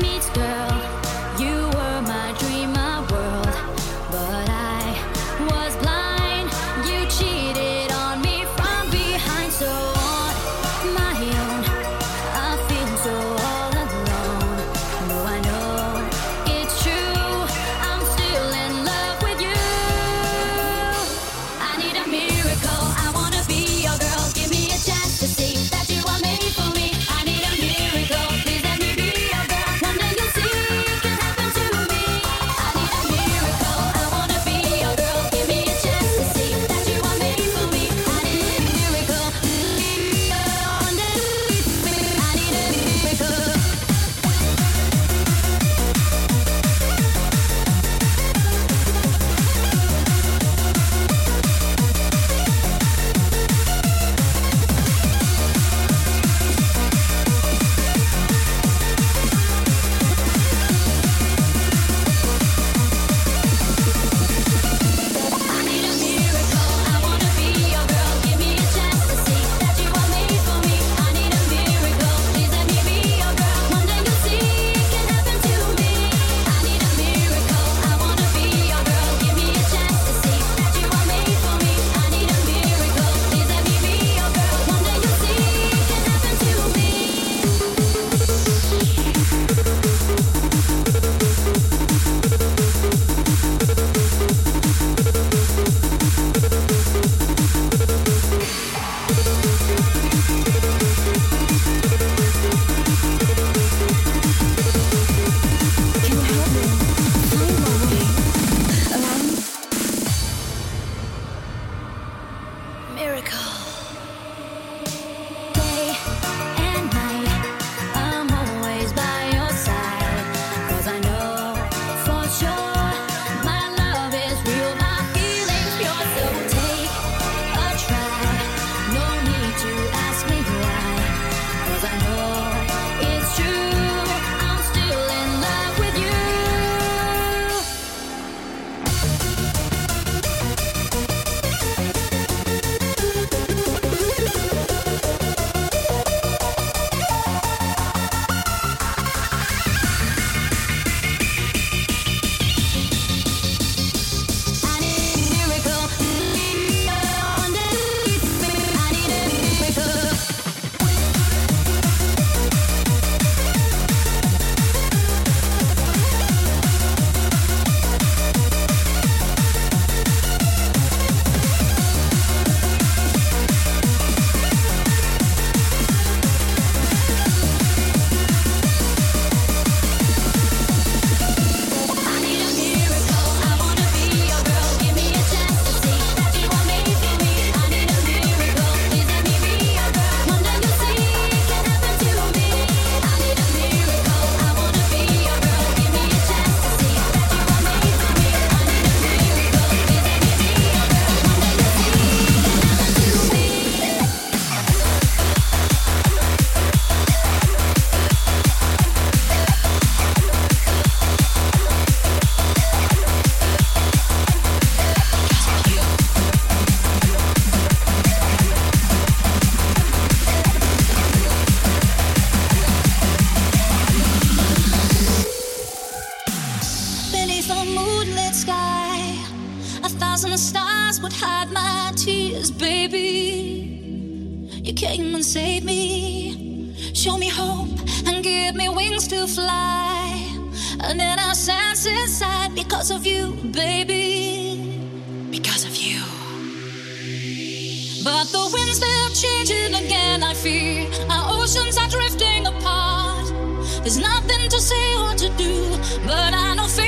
Meet girl baby. You came and saved me. Show me hope and give me wings to fly. And then I sense inside because of you, baby. Because of you. But the winds they're changing again, I fear. Our oceans are drifting apart. There's nothing to say or to do, but I know fear.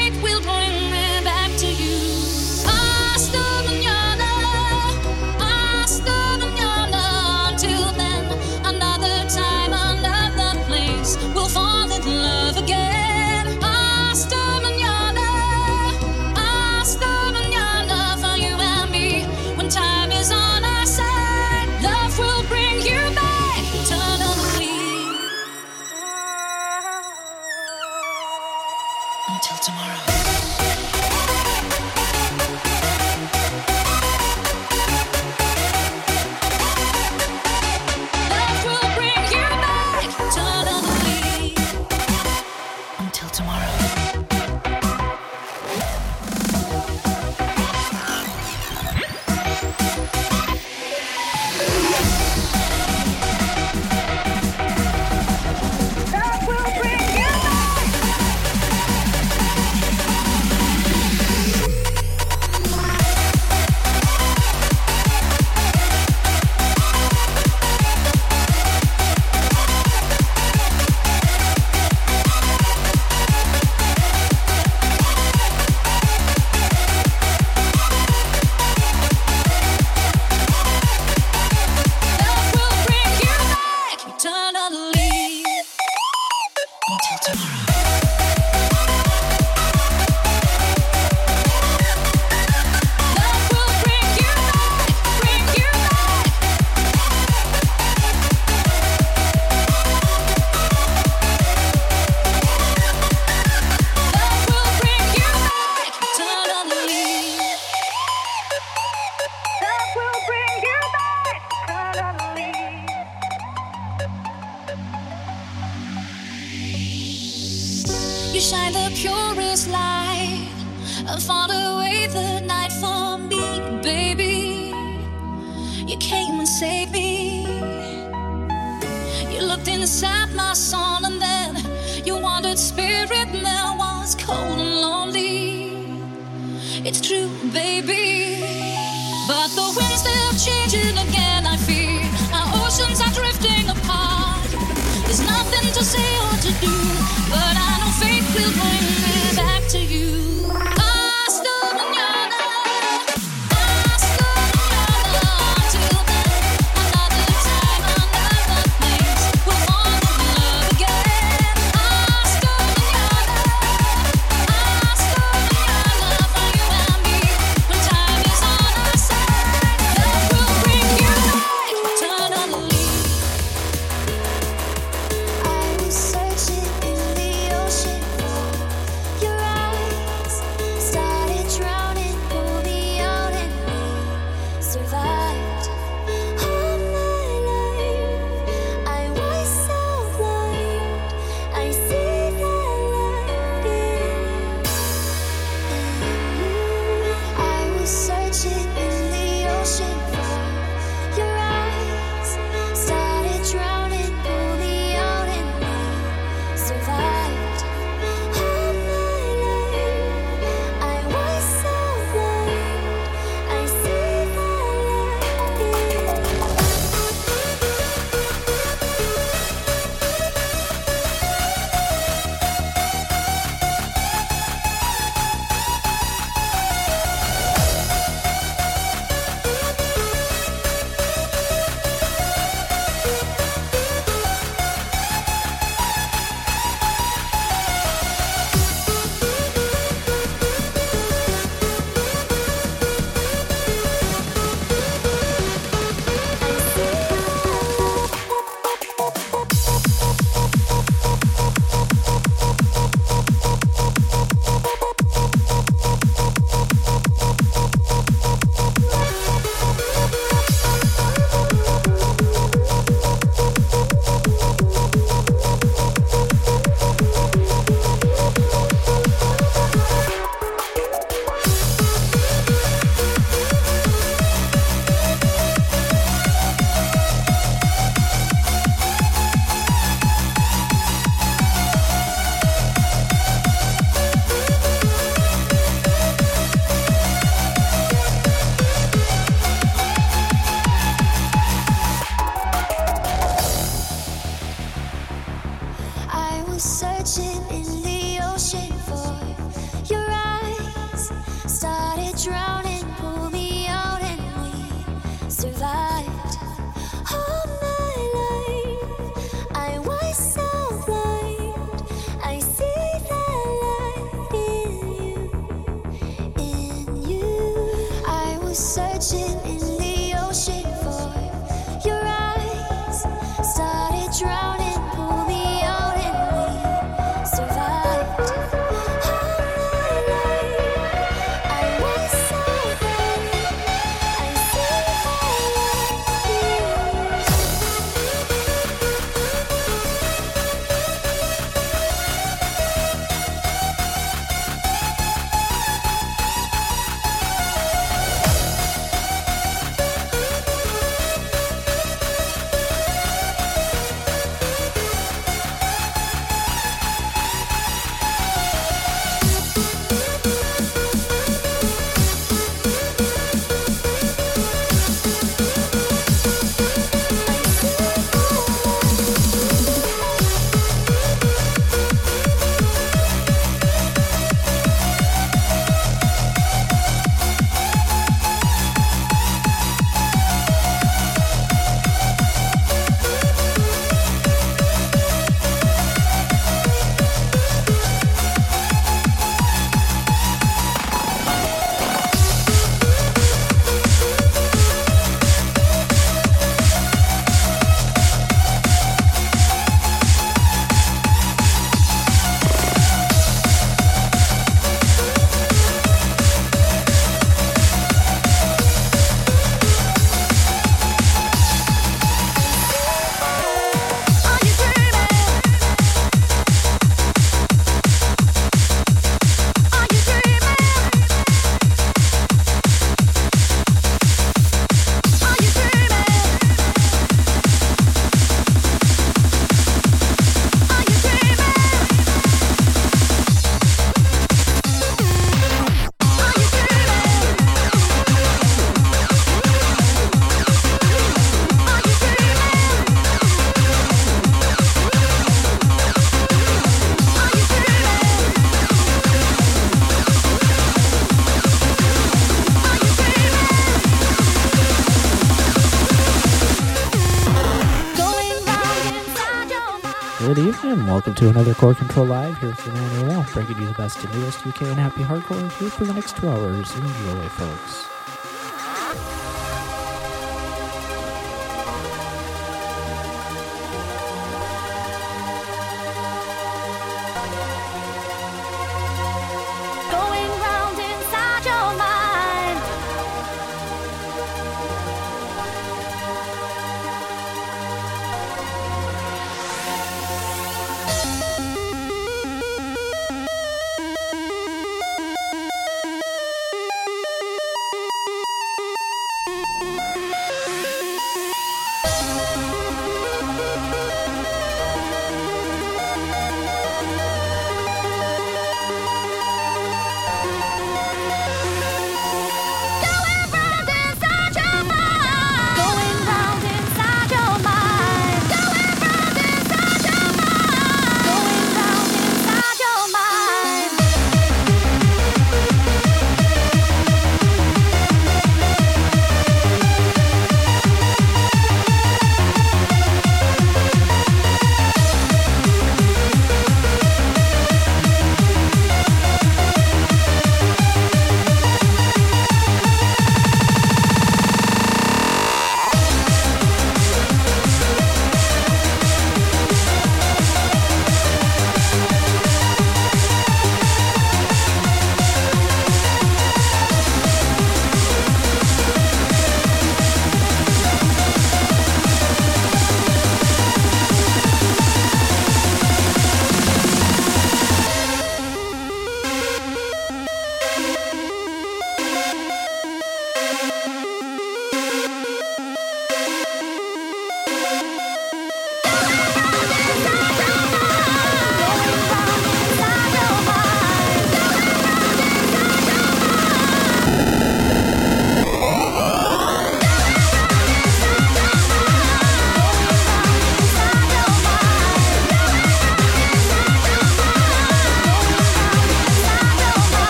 To another Core Control Live here man AWOL, bringing you the best and newest UK and happy hardcore here for the next two hours. Enjoy, folks.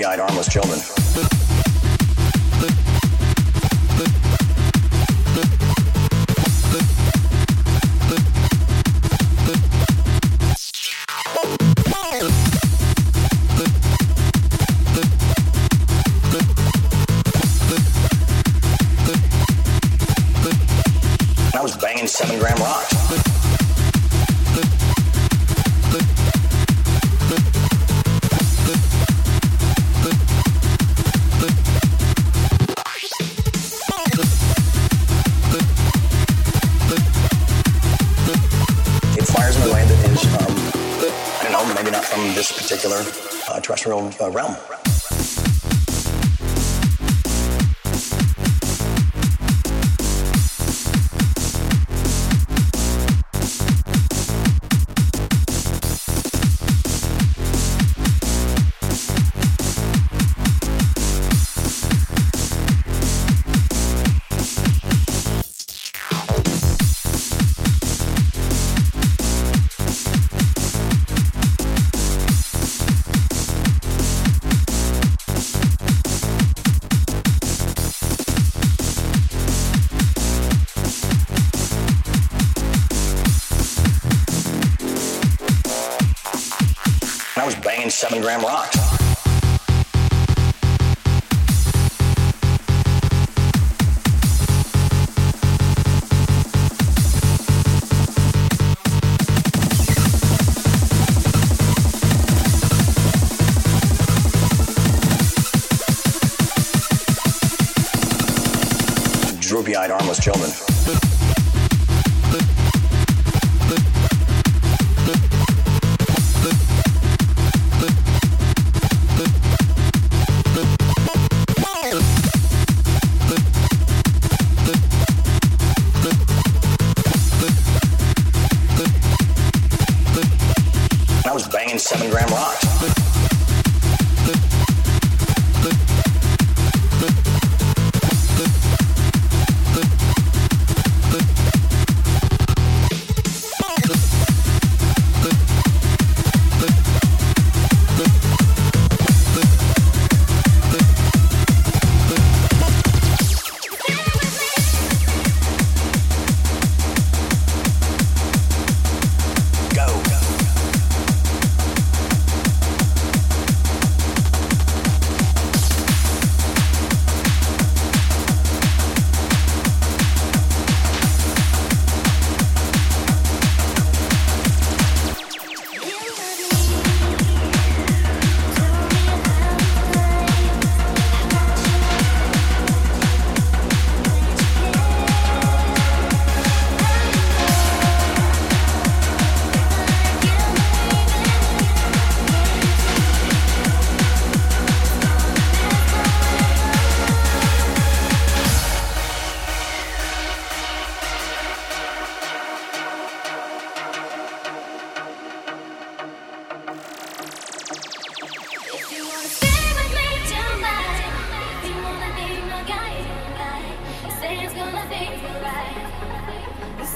misty eyed, armless children. realm. homeless children.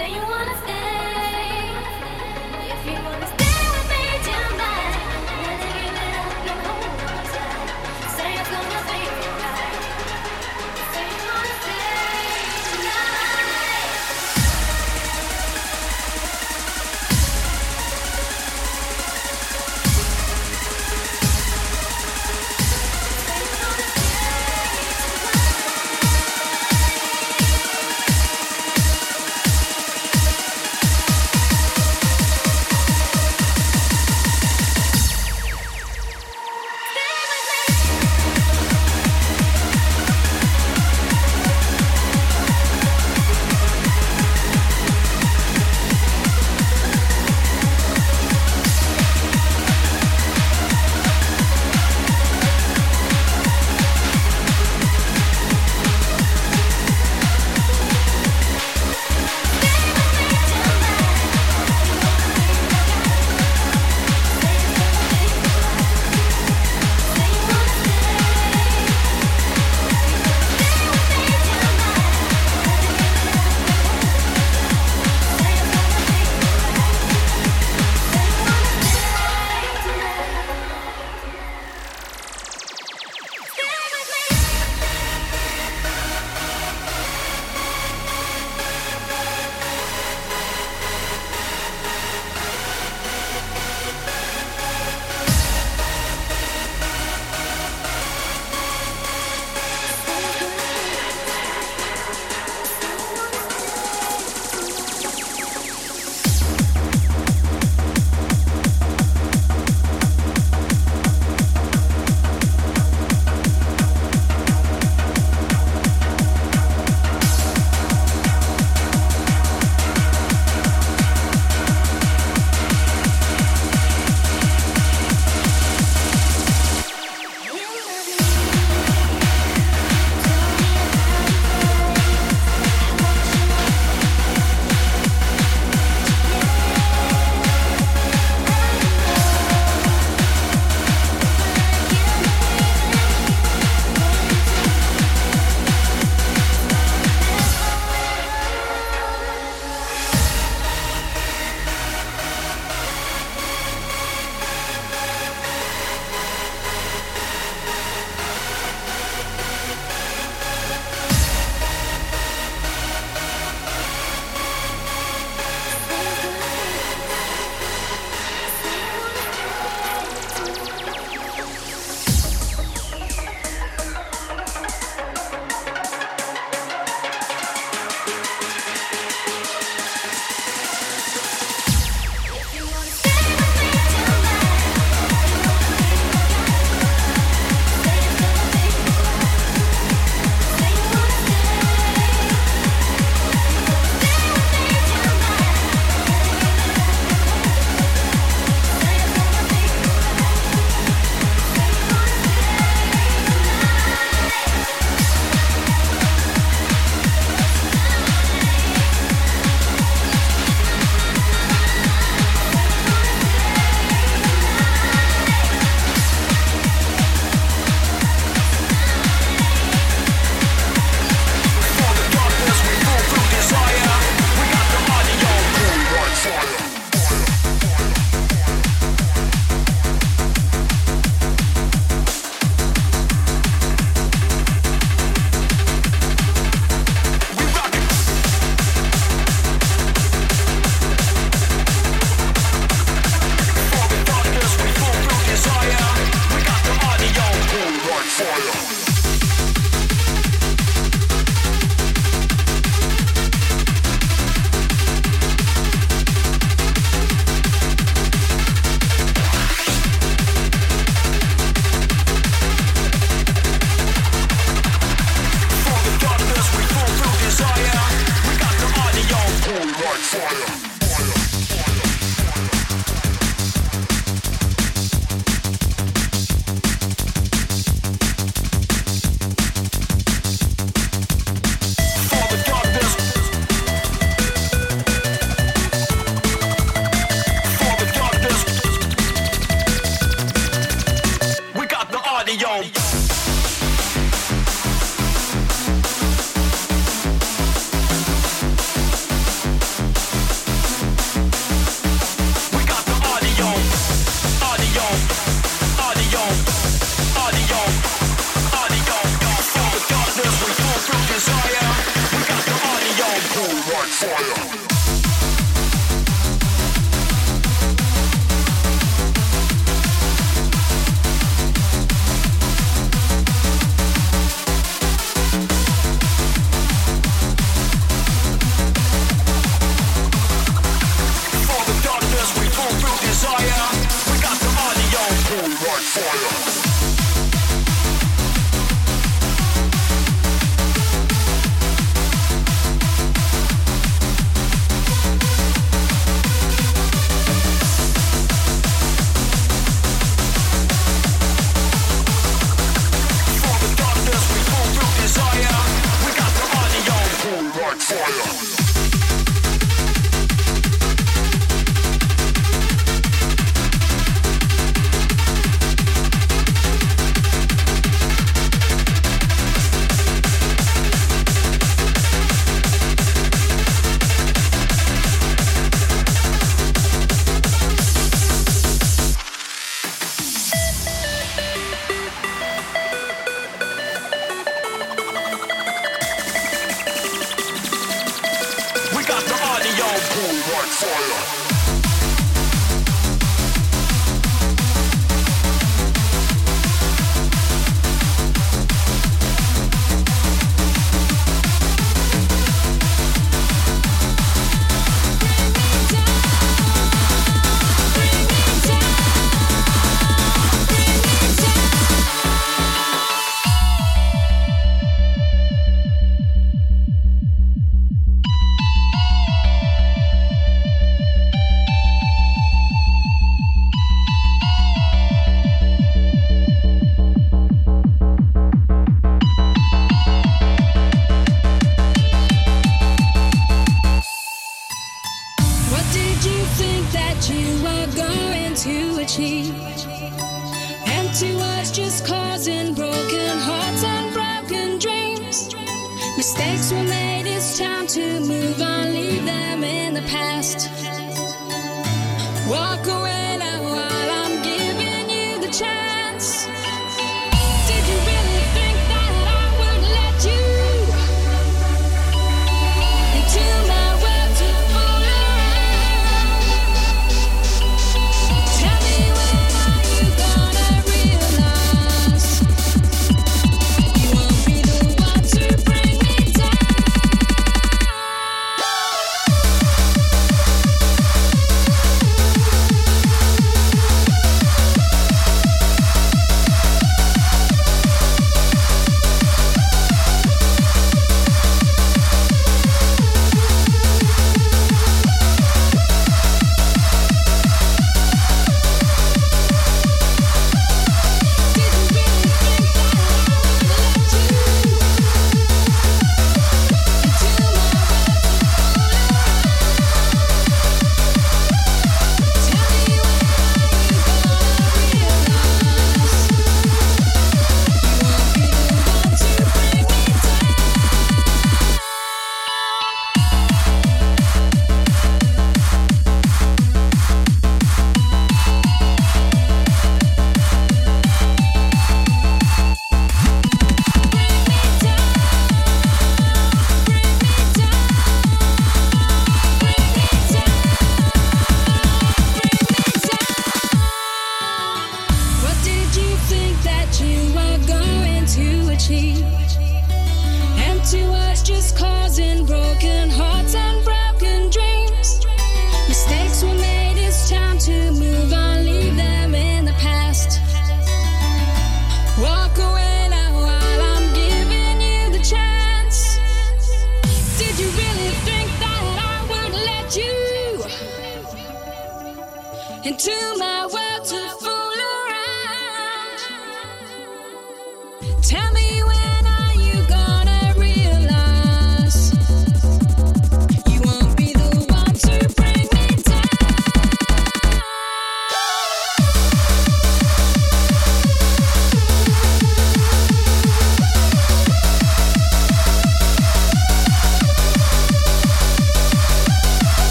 Say you wanna stay if you wanna. to move on, leave them in the past. Walk away.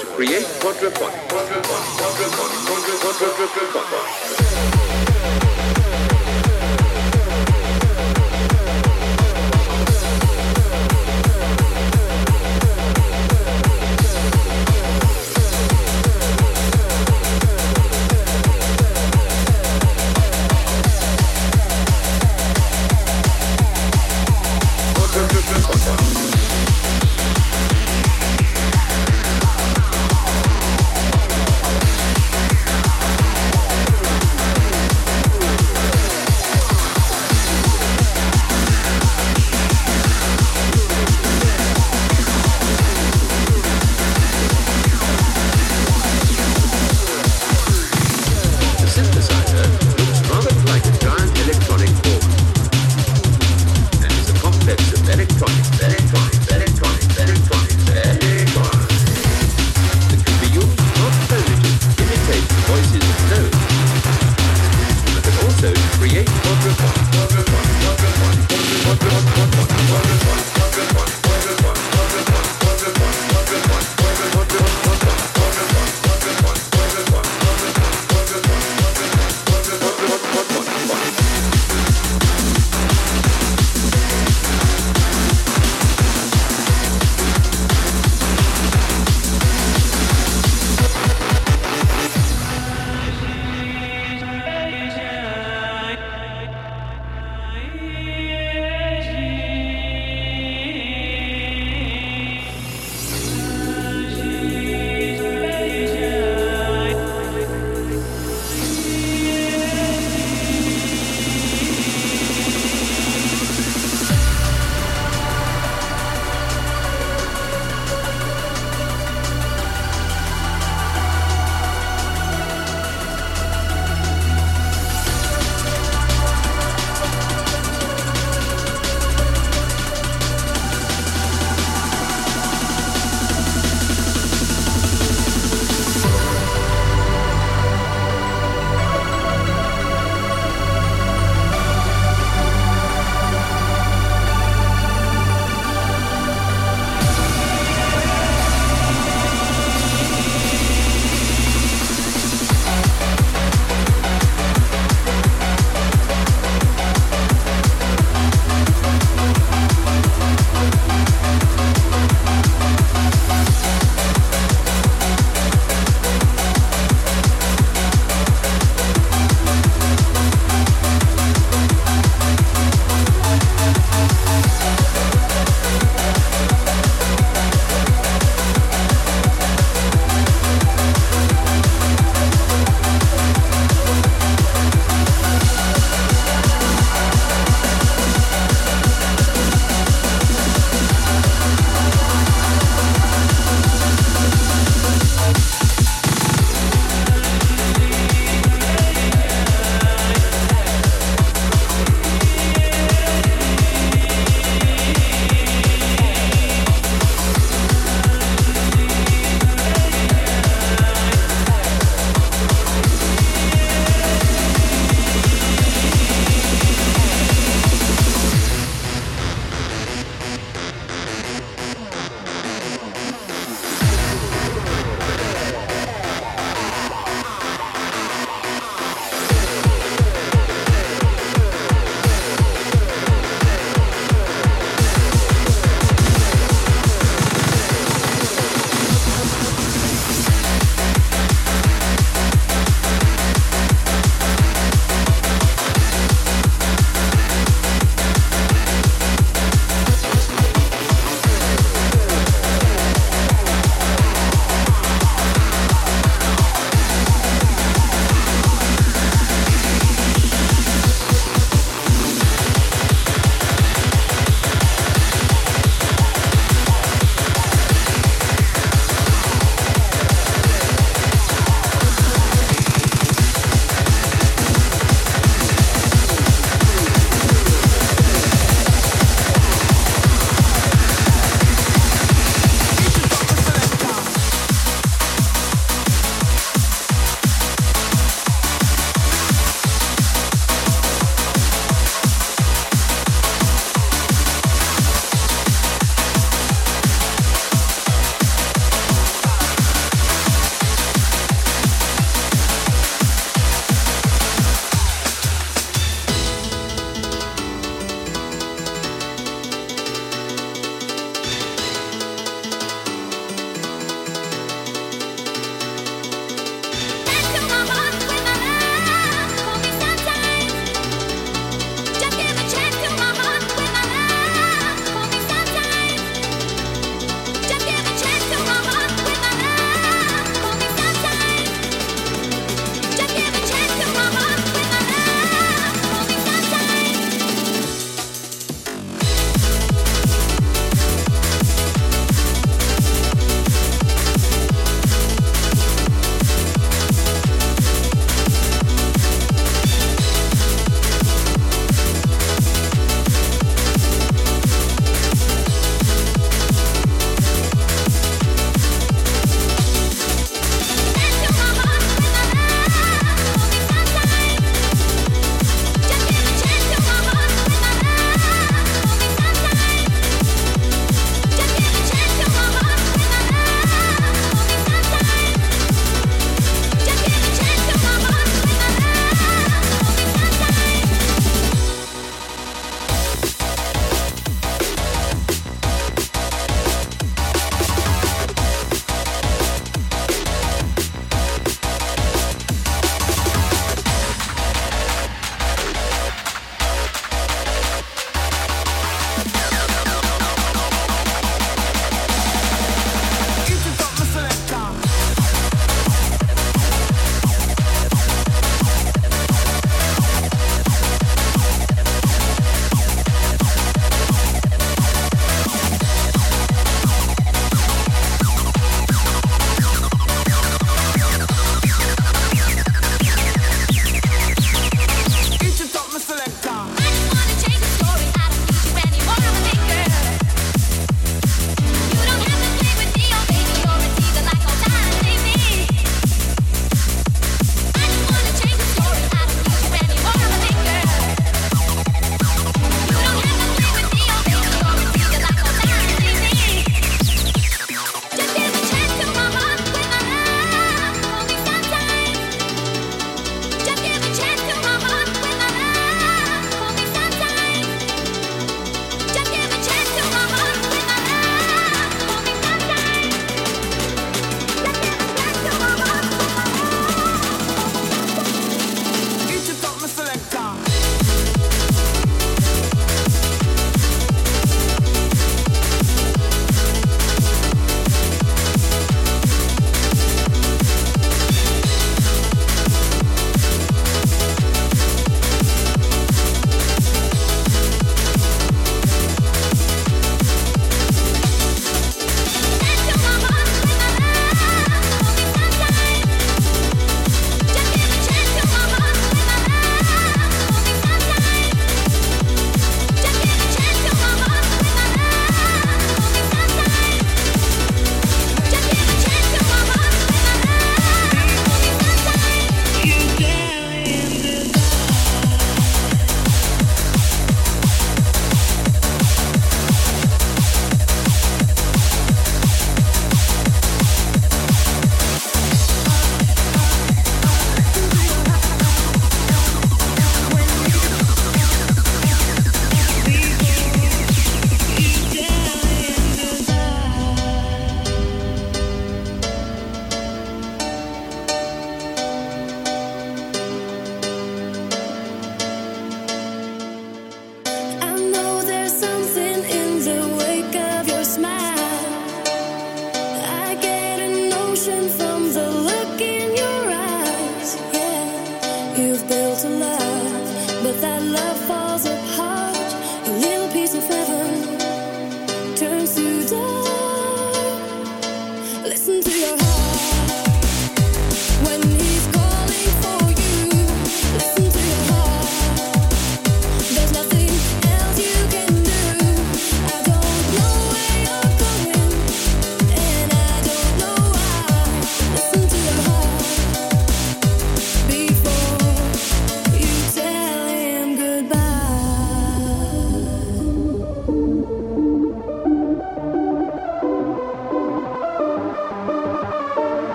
To create quadraphonic,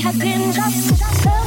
has been just, just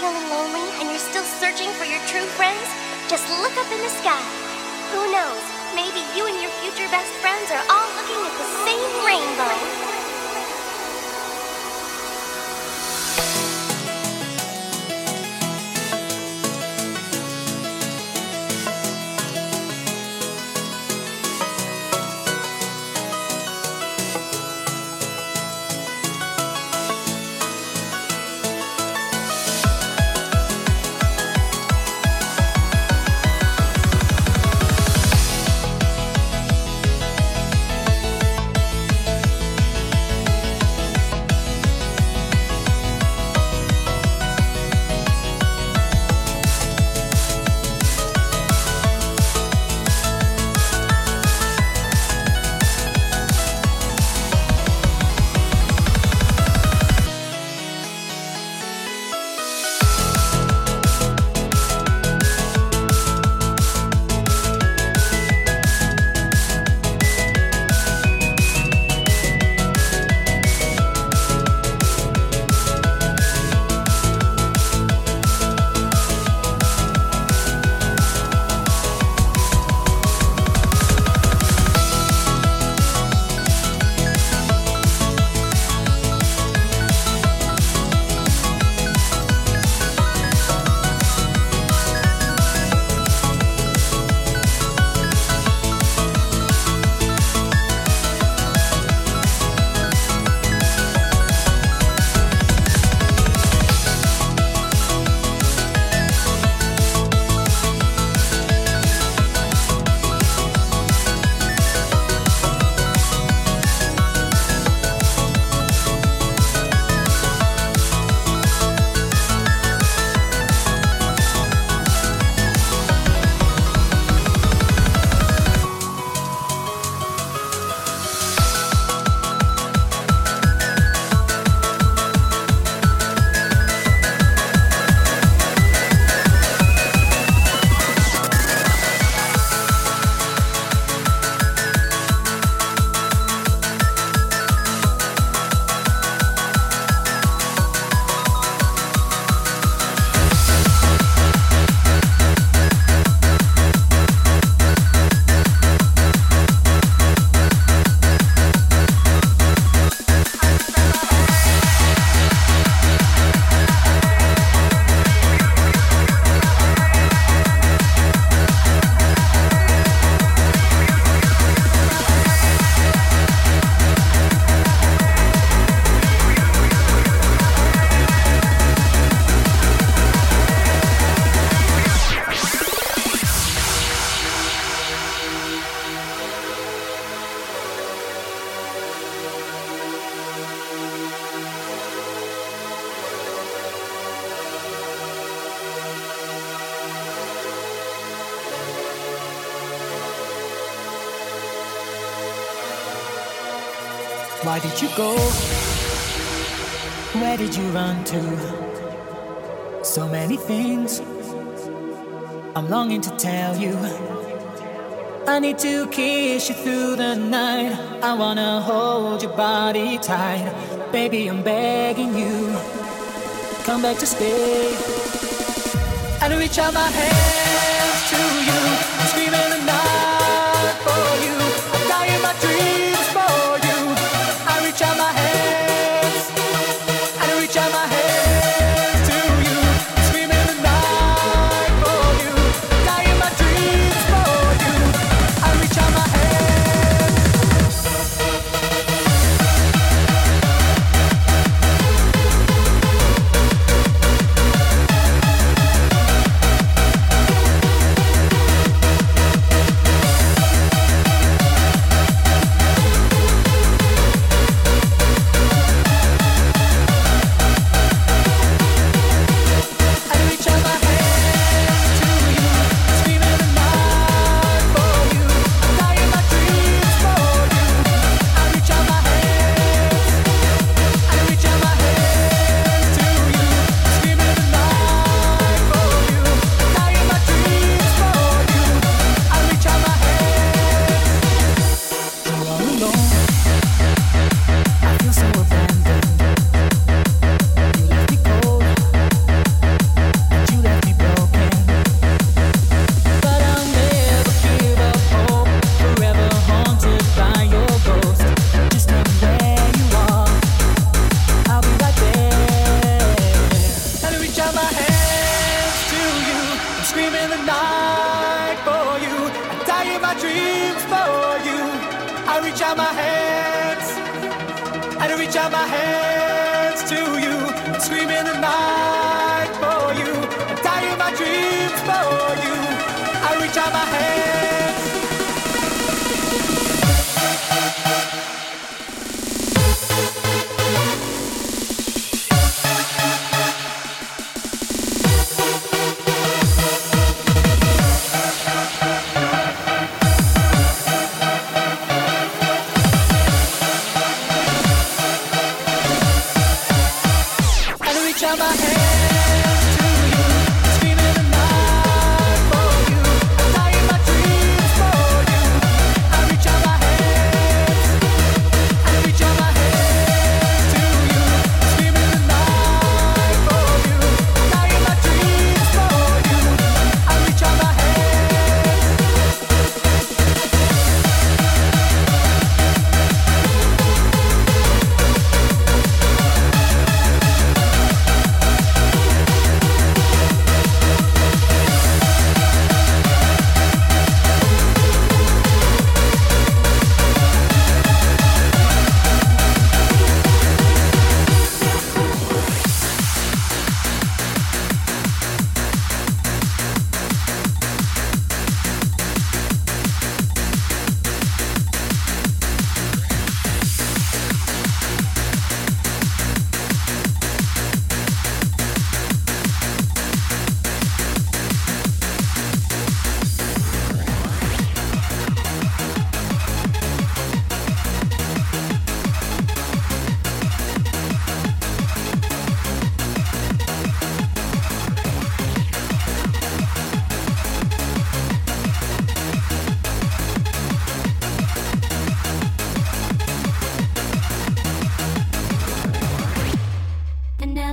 Feeling lonely and you're still searching for your true friends, just look up in the sky. Who knows? Maybe you and your future best friends are all looking at the same rainbow. Did you go? Where did you run to? So many things I'm longing to tell you. I need to kiss you through the night. I wanna hold your body tight. Baby, I'm begging you. Come back to stay. And reach out my hands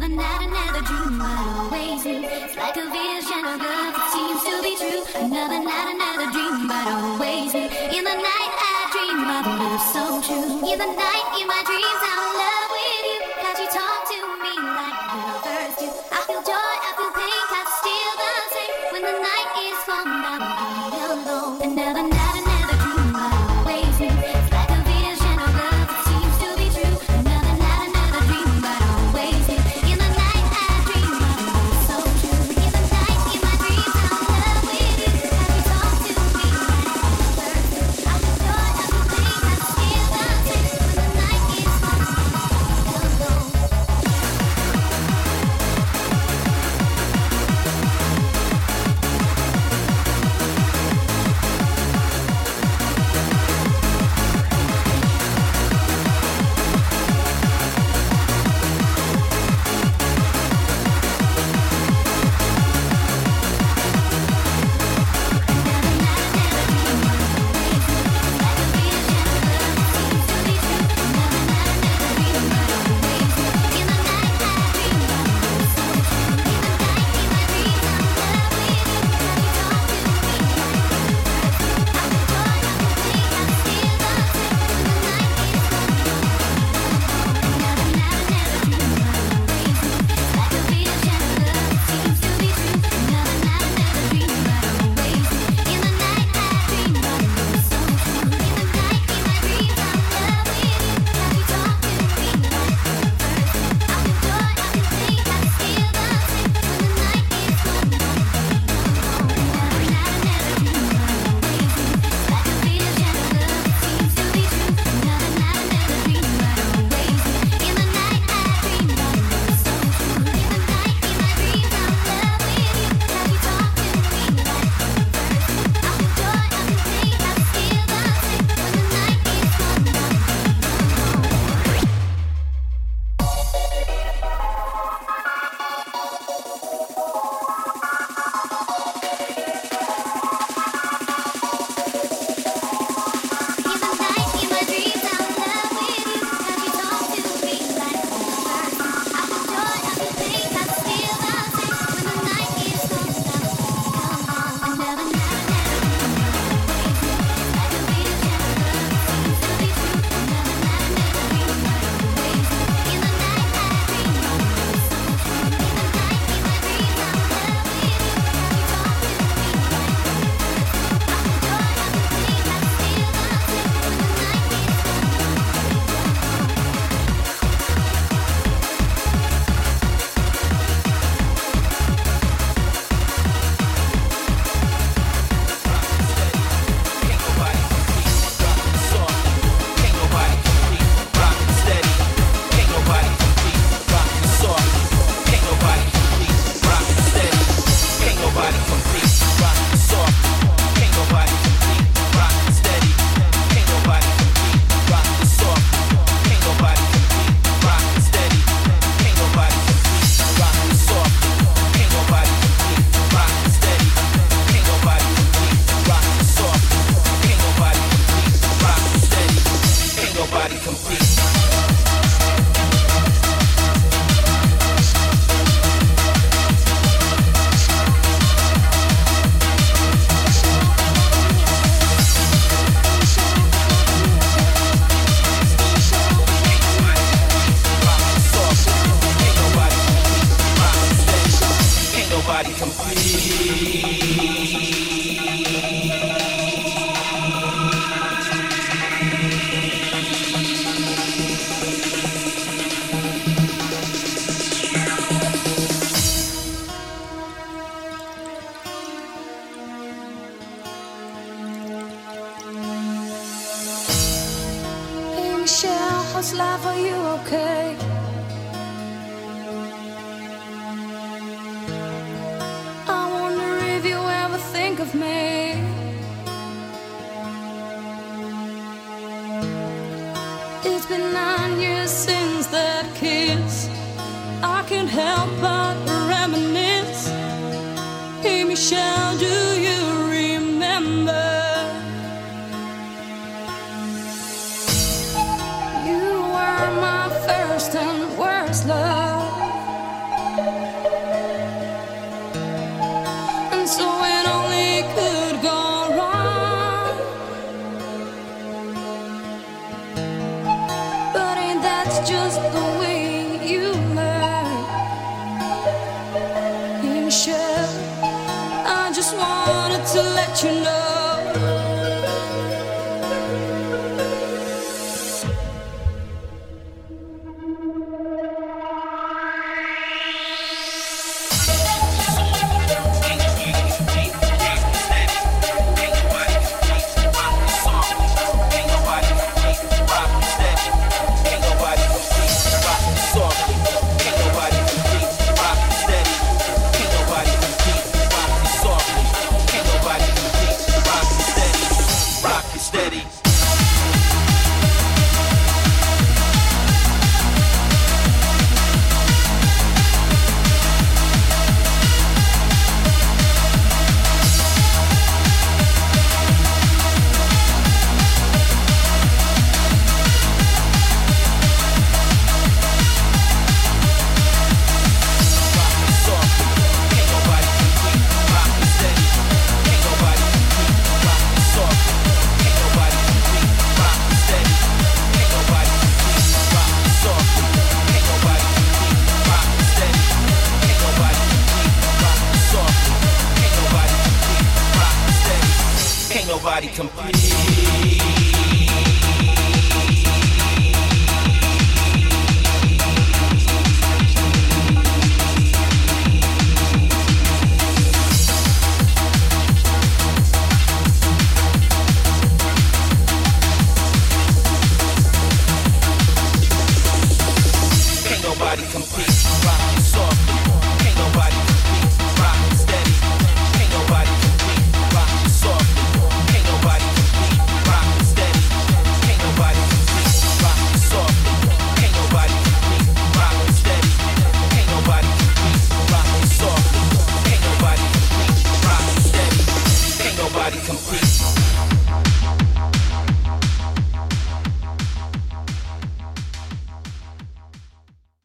but not another dream, but always you. It's like a vision of love that seems to be true. Another, not another dream, but always you. In the night, I dream of love so true. In the night, in my dreams, I love.